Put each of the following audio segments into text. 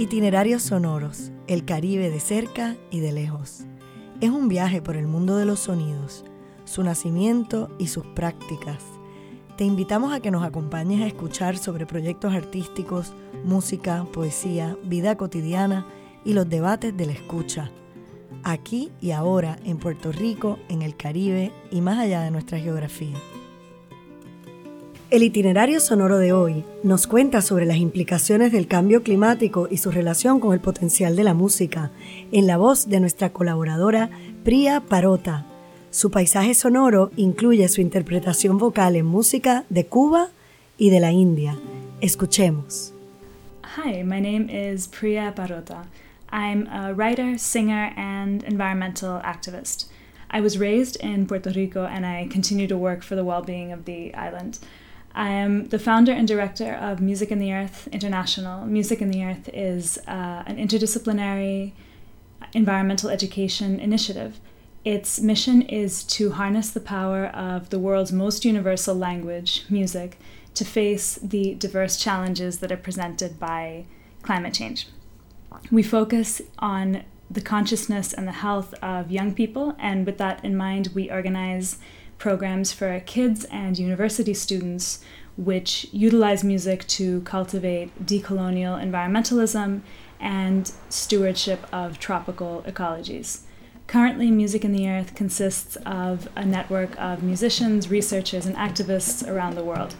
Itinerarios sonoros, el Caribe de cerca y de lejos. Es un viaje por el mundo de los sonidos, su nacimiento y sus prácticas. Te invitamos a que nos acompañes a escuchar sobre proyectos artísticos, música, poesía, vida cotidiana y los debates de la escucha. Aquí y ahora en Puerto Rico, en el Caribe y más allá de nuestra geografía. El itinerario sonoro de hoy nos cuenta sobre las implicaciones del cambio climático y su relación con el potencial de la música, en la voz de nuestra colaboradora Priya Parota. Su paisaje sonoro incluye su interpretación vocal en música de Cuba y de la India. Escuchemos. Hi, my name is Priya Parota. I'm a writer, singer, and environmental activist. I was raised in Puerto Rico and I continue to work for the well being of the island. I am the founder and director of Music in the Earth International. Music in the Earth is uh, an interdisciplinary environmental education initiative. Its mission is to harness the power of the world's most universal language, music, to face the diverse challenges that are presented by climate change. We focus on the consciousness and the health of young people, and with that in mind, we organize programs for kids and university students which utilize music to cultivate decolonial environmentalism and stewardship of tropical ecologies. Currently, Music in the Earth consists of a network of musicians, researchers, and activists around the world.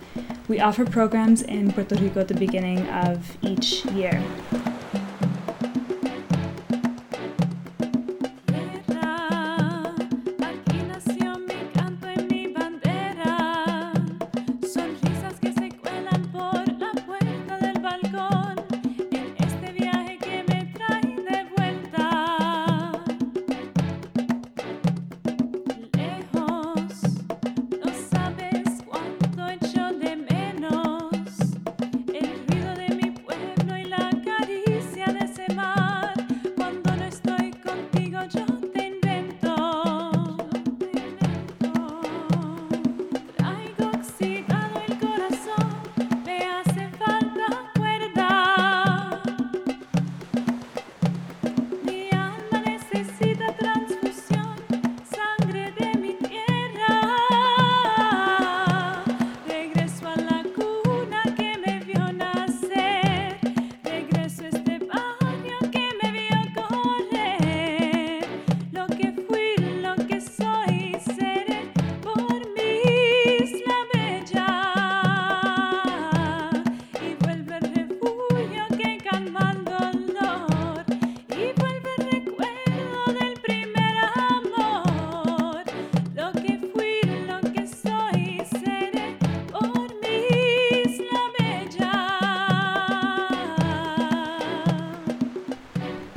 We offer programs in Puerto Rico at the beginning of each year.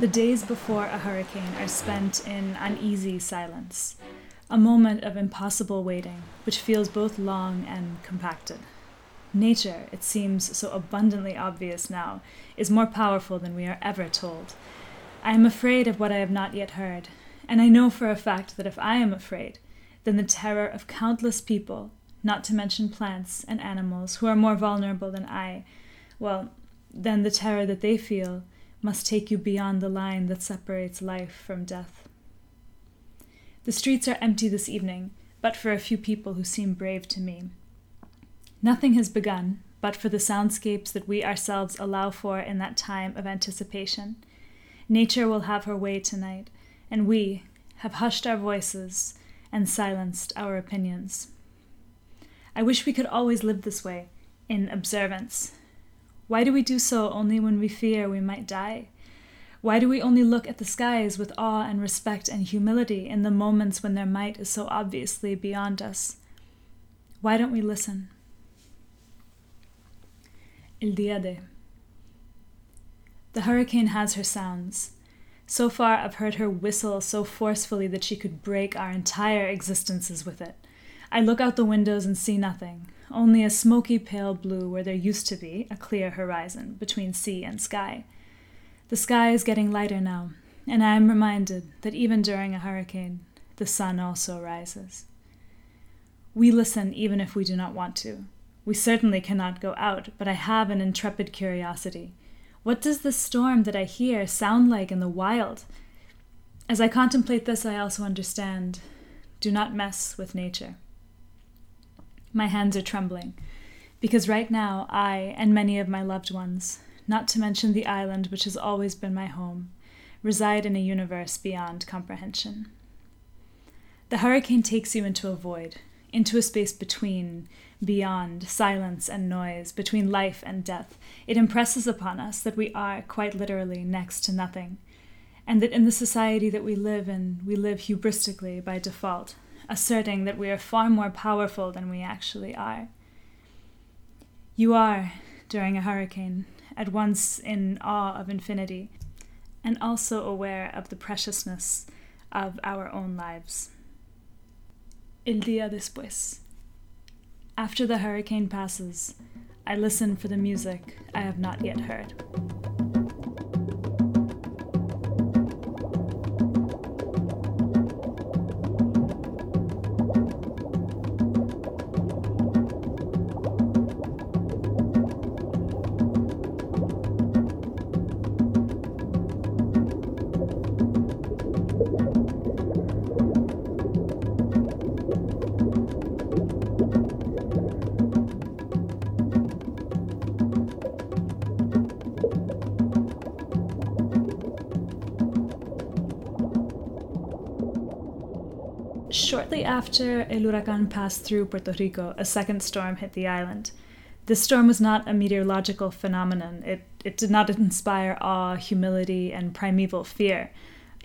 The days before a hurricane are spent in uneasy silence, a moment of impossible waiting, which feels both long and compacted. Nature, it seems so abundantly obvious now, is more powerful than we are ever told. I am afraid of what I have not yet heard, and I know for a fact that if I am afraid, then the terror of countless people, not to mention plants and animals who are more vulnerable than I, well, then the terror that they feel must take you beyond the line that separates life from death. The streets are empty this evening, but for a few people who seem brave to me. Nothing has begun, but for the soundscapes that we ourselves allow for in that time of anticipation. Nature will have her way tonight, and we have hushed our voices and silenced our opinions. I wish we could always live this way, in observance, why do we do so only when we fear we might die? Why do we only look at the skies with awe and respect and humility in the moments when their might is so obviously beyond us? Why don't we listen? El Dia de. The hurricane has her sounds. So far, I've heard her whistle so forcefully that she could break our entire existences with it. I look out the windows and see nothing, only a smoky pale blue where there used to be a clear horizon between sea and sky. The sky is getting lighter now, and I am reminded that even during a hurricane, the sun also rises. We listen even if we do not want to. We certainly cannot go out, but I have an intrepid curiosity. What does the storm that I hear sound like in the wild? As I contemplate this, I also understand do not mess with nature. My hands are trembling, because right now I and many of my loved ones, not to mention the island which has always been my home, reside in a universe beyond comprehension. The hurricane takes you into a void, into a space between, beyond, silence and noise, between life and death. It impresses upon us that we are, quite literally, next to nothing, and that in the society that we live in, we live hubristically by default, asserting that we are far more powerful than we actually are. You are, during a hurricane, at once in awe of infinity, and also aware of the preciousness of our own lives. El día después. After the hurricane passes, I listen for the music I have not yet heard. Shortly after El Huracan passed through Puerto Rico, a second storm hit the island. This storm was not a meteorological phenomenon. It, it did not inspire awe, humility, and primeval fear.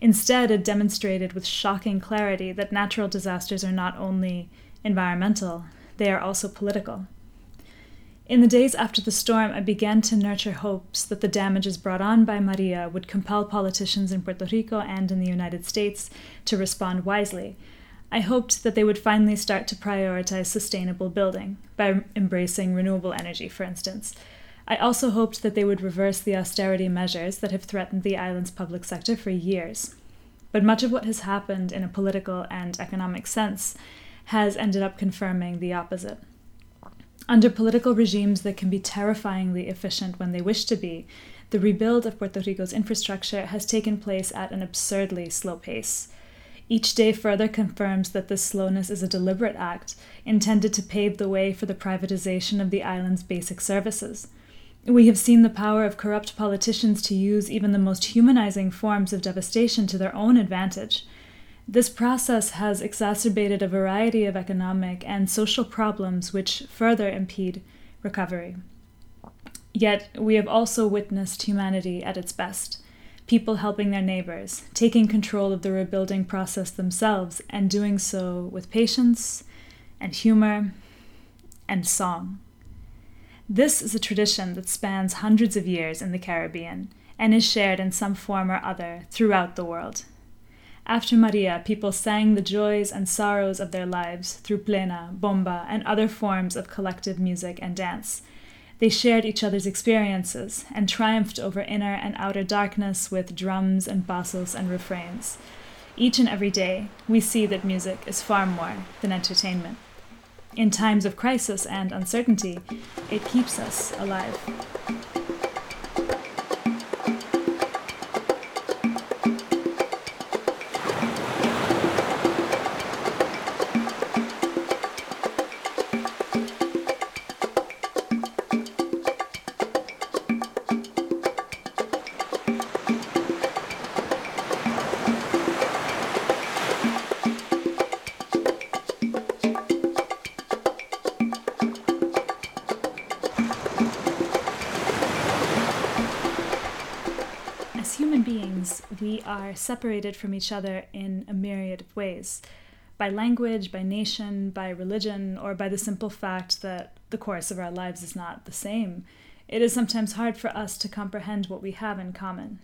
Instead, it demonstrated with shocking clarity that natural disasters are not only environmental, they are also political. In the days after the storm, I began to nurture hopes that the damages brought on by Maria would compel politicians in Puerto Rico and in the United States to respond wisely I hoped that they would finally start to prioritize sustainable building by embracing renewable energy, for instance. I also hoped that they would reverse the austerity measures that have threatened the island's public sector for years. But much of what has happened in a political and economic sense has ended up confirming the opposite. Under political regimes that can be terrifyingly efficient when they wish to be, the rebuild of Puerto Rico's infrastructure has taken place at an absurdly slow pace. Each day further confirms that this slowness is a deliberate act intended to pave the way for the privatization of the island's basic services. We have seen the power of corrupt politicians to use even the most humanizing forms of devastation to their own advantage. This process has exacerbated a variety of economic and social problems which further impede recovery. Yet, we have also witnessed humanity at its best people helping their neighbors, taking control of the rebuilding process themselves, and doing so with patience and humor and song. This is a tradition that spans hundreds of years in the Caribbean and is shared in some form or other throughout the world. After Maria, people sang the joys and sorrows of their lives through plena, bomba, and other forms of collective music and dance, they shared each other's experiences and triumphed over inner and outer darkness with drums and bassos and refrains. Each and every day, we see that music is far more than entertainment. In times of crisis and uncertainty, it keeps us alive. Are separated from each other in a myriad of ways by language, by nation, by religion, or by the simple fact that the course of our lives is not the same. It is sometimes hard for us to comprehend what we have in common.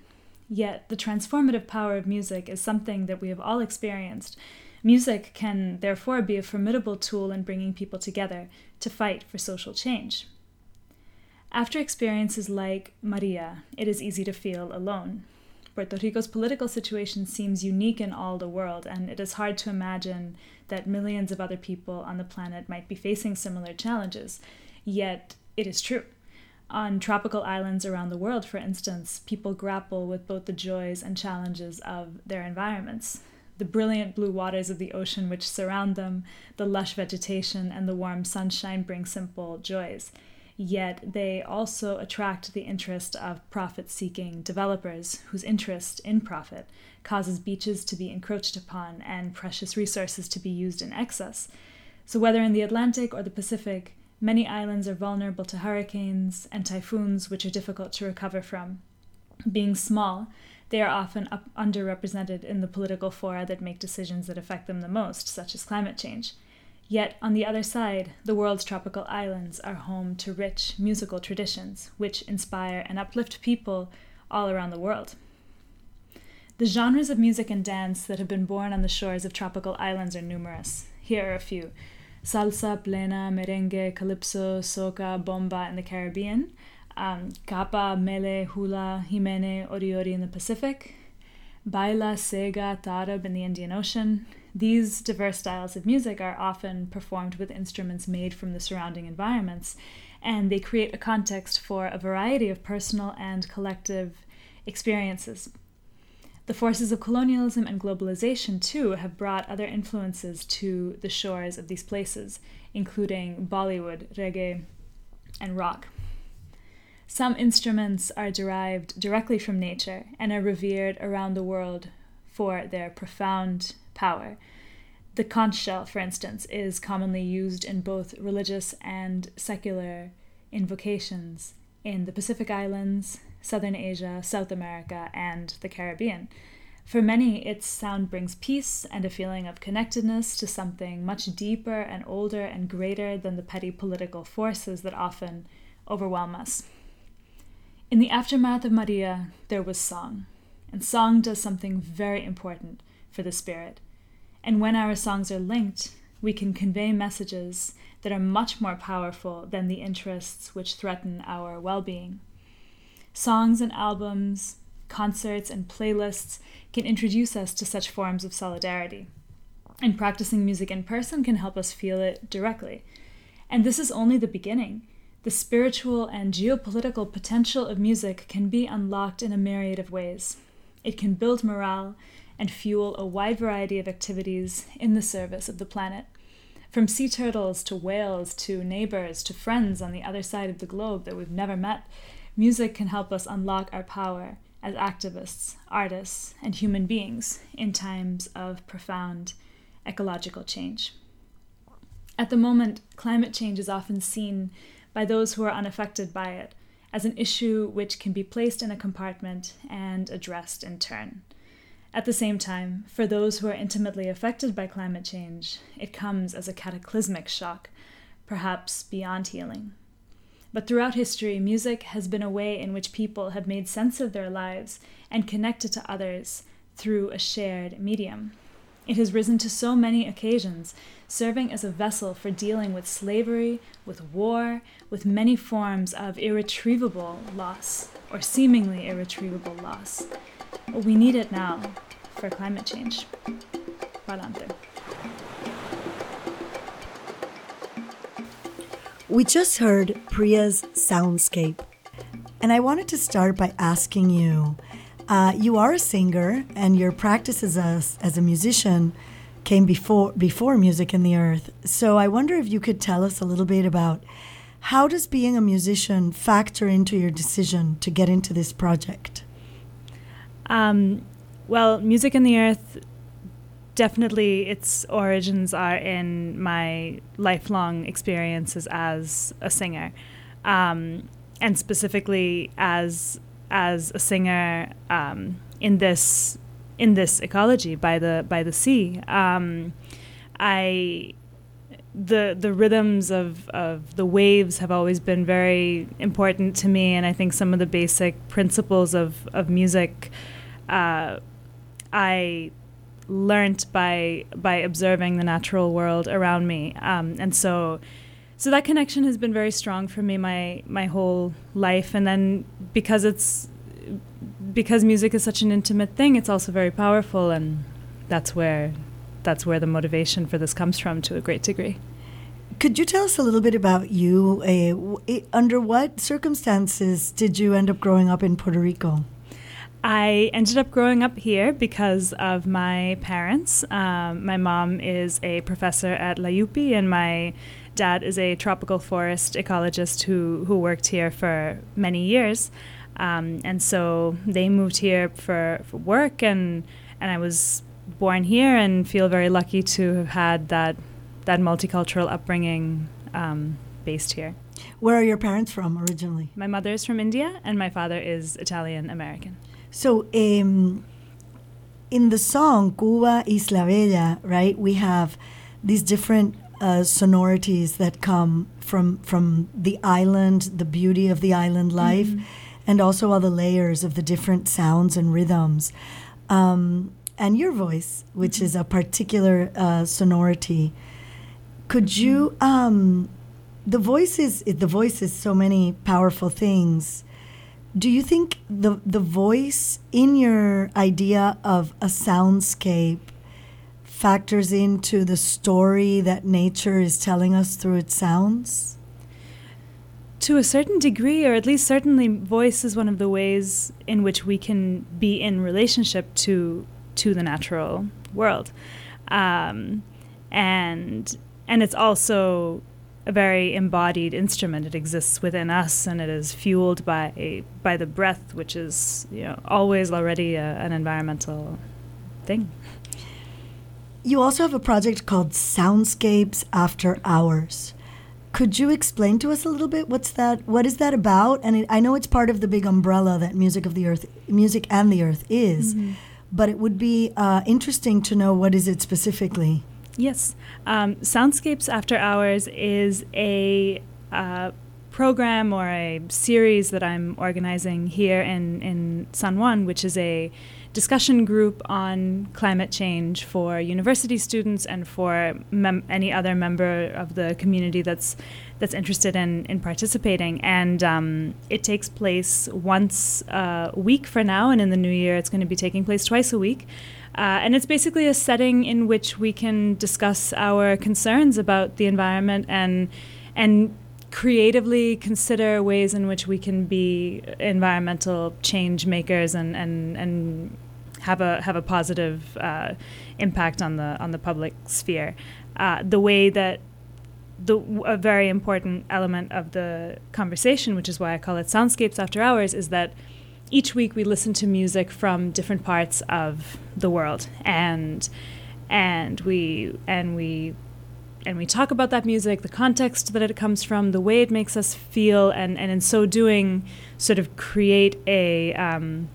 Yet, the transformative power of music is something that we have all experienced. Music can, therefore, be a formidable tool in bringing people together to fight for social change. After experiences like Maria, it is easy to feel alone. Puerto Rico's political situation seems unique in all the world, and it is hard to imagine that millions of other people on the planet might be facing similar challenges. Yet, it is true. On tropical islands around the world, for instance, people grapple with both the joys and challenges of their environments. The brilliant blue waters of the ocean which surround them, the lush vegetation, and the warm sunshine bring simple joys. Yet they also attract the interest of profit seeking developers whose interest in profit causes beaches to be encroached upon and precious resources to be used in excess. So, whether in the Atlantic or the Pacific, Many islands are vulnerable to hurricanes and typhoons, which are difficult to recover from. Being small, they are often underrepresented in the political fora that make decisions that affect them the most, such as climate change. Yet, on the other side, the world's tropical islands are home to rich musical traditions, which inspire and uplift people all around the world. The genres of music and dance that have been born on the shores of tropical islands are numerous. Here are a few salsa, plena, merengue, calypso, soca, bomba in the Caribbean, um, kapa, mele, hula, himene, oriori in the Pacific, baila, sega, tarab in the Indian Ocean. These diverse styles of music are often performed with instruments made from the surrounding environments, and they create a context for a variety of personal and collective experiences. The forces of colonialism and globalization, too, have brought other influences to the shores of these places, including Bollywood, reggae, and rock. Some instruments are derived directly from nature and are revered around the world for their profound power. The conch shell, for instance, is commonly used in both religious and secular invocations in the Pacific Islands, Southern Asia, South America, and the Caribbean. For many, its sound brings peace and a feeling of connectedness to something much deeper and older and greater than the petty political forces that often overwhelm us. In the aftermath of Maria, there was song, and song does something very important for the spirit. And when our songs are linked, we can convey messages that are much more powerful than the interests which threaten our well being. Songs and albums, concerts, and playlists can introduce us to such forms of solidarity. And practicing music in person can help us feel it directly. And this is only the beginning. The spiritual and geopolitical potential of music can be unlocked in a myriad of ways. It can build morale and fuel a wide variety of activities in the service of the planet. From sea turtles to whales to neighbors to friends on the other side of the globe that we've never met, music can help us unlock our power as activists, artists, and human beings in times of profound ecological change. At the moment, climate change is often seen by those who are unaffected by it as an issue which can be placed in a compartment and addressed in turn. At the same time, for those who are intimately affected by climate change, it comes as a cataclysmic shock, perhaps beyond healing. But throughout history, music has been a way in which people have made sense of their lives and connected to others through a shared medium. It has risen to so many occasions, serving as a vessel for dealing with slavery, with war, with many forms of irretrievable loss, or seemingly irretrievable loss. We need it now for climate change. Valante. We just heard Priya's Soundscape. And I wanted to start by asking you uh, you are a singer, and your practice as a, as a musician came before, before Music in the Earth. So I wonder if you could tell us a little bit about how does being a musician factor into your decision to get into this project? Um, well, Music in the Earth definitely its origins are in my lifelong experiences as a singer, um, and specifically as as a singer um, in this in this ecology by the by the sea. Um, I the the rhythms of, of the waves have always been very important to me, and I think some of the basic principles of of music uh, I learned by by observing the natural world around me, um, and so so that connection has been very strong for me my my whole life. And then because it's because music is such an intimate thing, it's also very powerful, and that's where that's where the motivation for this comes from to a great degree. Could you tell us a little bit about you? Uh, under what circumstances did you end up growing up in Puerto Rico? I ended up growing up here because of my parents. Um, my mom is a professor at La UPI, and my dad is a tropical forest ecologist who, who worked here for many years. Um, and so they moved here for, for work, and, and I was born here and feel very lucky to have had that, that multicultural upbringing um, based here. Where are your parents from originally? My mother is from India, and my father is Italian American. So, um, in the song Cuba Isla Bella, right, we have these different uh, sonorities that come from from the island, the beauty of the island life, mm-hmm. and also all the layers of the different sounds and rhythms. Um, and your voice, which mm-hmm. is a particular uh, sonority. Could you? Um, the voice is the voice is so many powerful things do you think the the voice in your idea of a soundscape factors into the story that nature is telling us through its sounds? To a certain degree, or at least certainly, voice is one of the ways in which we can be in relationship to to the natural world, um, and and it's also a very embodied instrument. It exists within us, and it is fueled by by the breath, which is you know always already a, an environmental thing. You also have a project called Soundscapes After Hours. Could you explain to us a little bit what's that? What is that about? And it, I know it's part of the big umbrella that Music of the Earth, Music and the Earth is, mm-hmm. but it would be uh, interesting to know what is it specifically. Yes. Um, Soundscapes After Hours is a uh, program or a series that I'm organizing here in, in San Juan, which is a discussion group on climate change for university students and for mem- any other member of the community that's that's interested in, in participating. And um, it takes place once a week for now, and in the new year, it's going to be taking place twice a week. Uh, and it's basically a setting in which we can discuss our concerns about the environment and and creatively consider ways in which we can be environmental change makers and and, and have a have a positive uh, impact on the on the public sphere. Uh, the way that the a very important element of the conversation, which is why I call it soundscapes after hours, is that each week we listen to music from different parts of the world and and we and we and we talk about that music, the context that it comes from, the way it makes us feel, and, and in so doing, sort of create a um,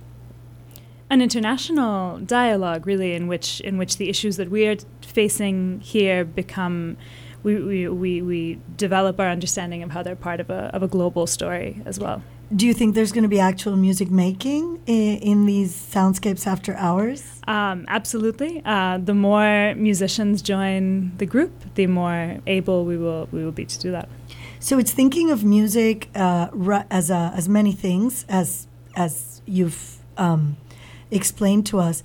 an international dialogue, really, in which in which the issues that we are facing here become we, we, we, we develop our understanding of how they're part of a of a global story as well. Do you think there's going to be actual music making in, in these soundscapes after hours? Um, absolutely. Uh, the more musicians join the group, the more able we will we will be to do that. So it's thinking of music uh, as a, as many things as as you've um, explained to us.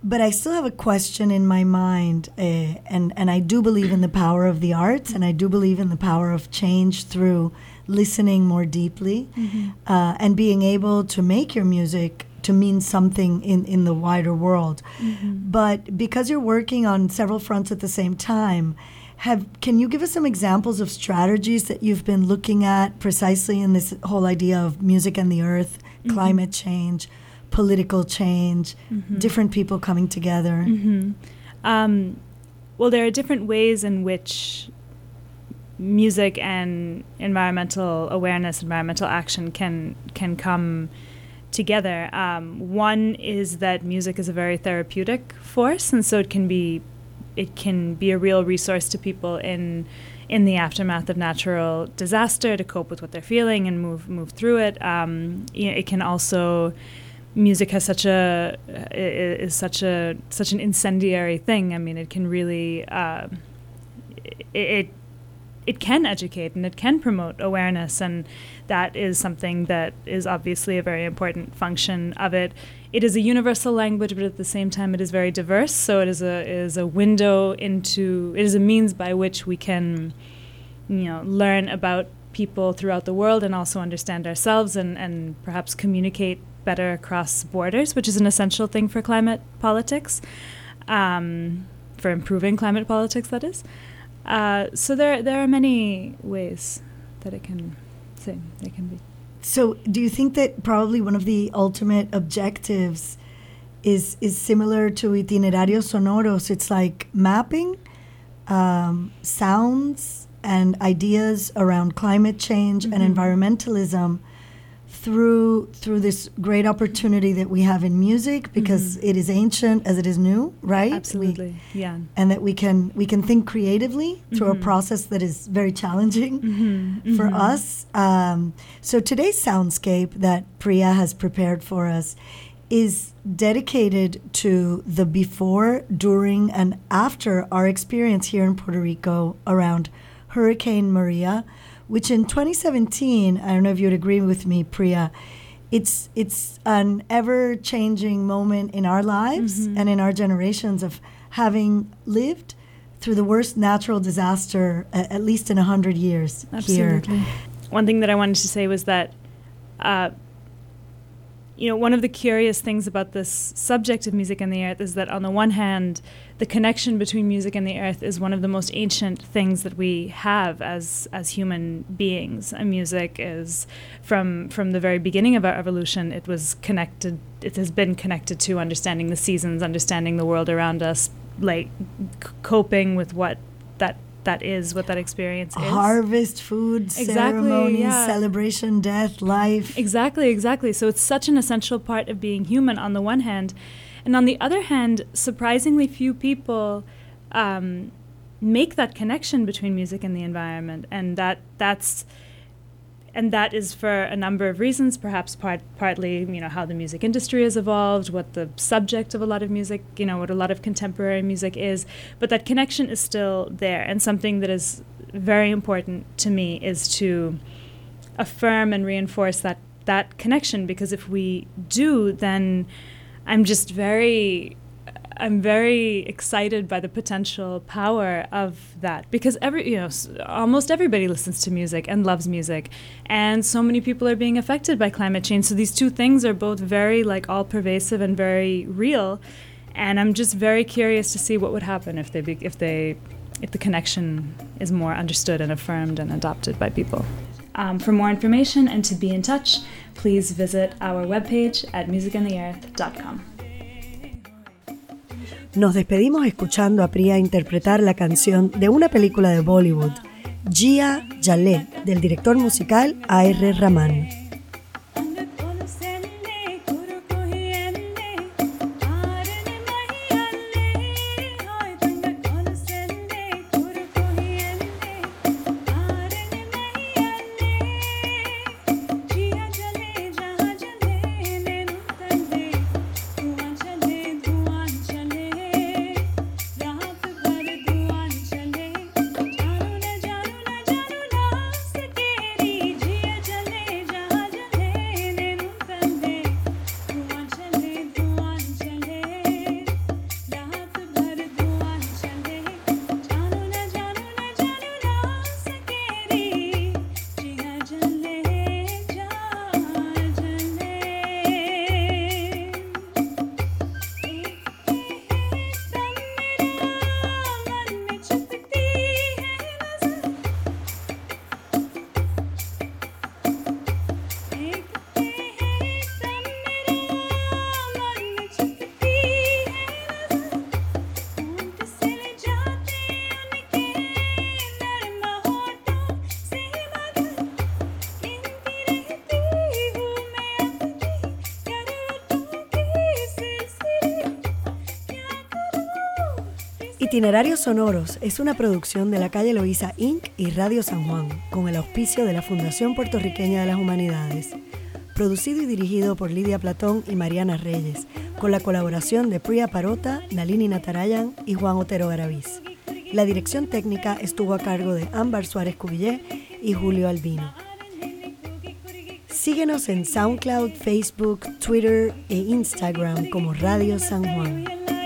But I still have a question in my mind, uh, and and I do believe in the power of the arts, and I do believe in the power of change through listening more deeply mm-hmm. uh, and being able to make your music to mean something in, in the wider world. Mm-hmm. But because you're working on several fronts at the same time, have can you give us some examples of strategies that you've been looking at precisely in this whole idea of music and the earth, mm-hmm. climate change, political change, mm-hmm. different people coming together? Mm-hmm. Um, well, there are different ways in which music and environmental awareness, environmental action can can come together. Um, one is that music is a very therapeutic force, and so it can be it can be a real resource to people in in the aftermath of natural disaster to cope with what they're feeling and move move through it. Um, it can also music has such a is such a such an incendiary thing. I mean, it can really uh, it it can educate and it can promote awareness and that is something that is obviously a very important function of it. It is a universal language but at the same time it is very diverse so it is a it is a window into it is a means by which we can you know learn about people throughout the world and also understand ourselves and, and perhaps communicate better across borders which is an essential thing for climate politics um, for improving climate politics that is uh, so there there are many ways that it can sing. It can be. So do you think that probably one of the ultimate objectives is is similar to itinerarios sonoros? It's like mapping um, sounds and ideas around climate change mm-hmm. and environmentalism through through this great opportunity that we have in music because mm-hmm. it is ancient as it is new, right? Absolutely, we, yeah. And that we can we can think creatively mm-hmm. through a mm-hmm. process that is very challenging mm-hmm. for mm-hmm. us. Um, so today's soundscape that Priya has prepared for us is dedicated to the before, during, and after our experience here in Puerto Rico around Hurricane Maria which in 2017, I don't know if you'd agree with me, Priya, it's it's an ever changing moment in our lives mm-hmm. and in our generations of having lived through the worst natural disaster at least in a hundred years Absolutely. here. One thing that I wanted to say was that uh, you know, one of the curious things about this subject of music and the earth is that on the one hand, the connection between music and the earth is one of the most ancient things that we have as as human beings. And music is from from the very beginning of our evolution, it was connected it has been connected to understanding the seasons, understanding the world around us, like c- coping with what that that is, what that experience is. Harvest, food, exactly, ceremony, yeah. celebration, death, life. Exactly, exactly. So it's such an essential part of being human on the one hand. And on the other hand, surprisingly few people um, make that connection between music and the environment. And that that's and that is for a number of reasons perhaps part, partly you know how the music industry has evolved what the subject of a lot of music you know what a lot of contemporary music is. But that connection is still there and something that is very important to me is to affirm and reinforce that that connection because if we do then i'm just very I'm very excited by the potential power of that because every you know almost everybody listens to music and loves music, and so many people are being affected by climate change. So these two things are both very like all pervasive and very real, and I'm just very curious to see what would happen if they be, if they if the connection is more understood and affirmed and adopted by people. Um, for more information and to be in touch, please visit our webpage at musicandtheearth.com. Nos despedimos escuchando a Priya interpretar la canción de una película de Bollywood, Gia Jalé, del director musical A.R. Rahman. Itinerarios Sonoros es una producción de la calle Loíza Inc. y Radio San Juan, con el auspicio de la Fundación Puertorriqueña de las Humanidades. Producido y dirigido por Lidia Platón y Mariana Reyes, con la colaboración de Priya Parota, Nalini Natarayan y Juan Otero Garaviz. La dirección técnica estuvo a cargo de Ámbar Suárez Cubillé y Julio Albino. Síguenos en SoundCloud, Facebook, Twitter e Instagram como Radio San Juan.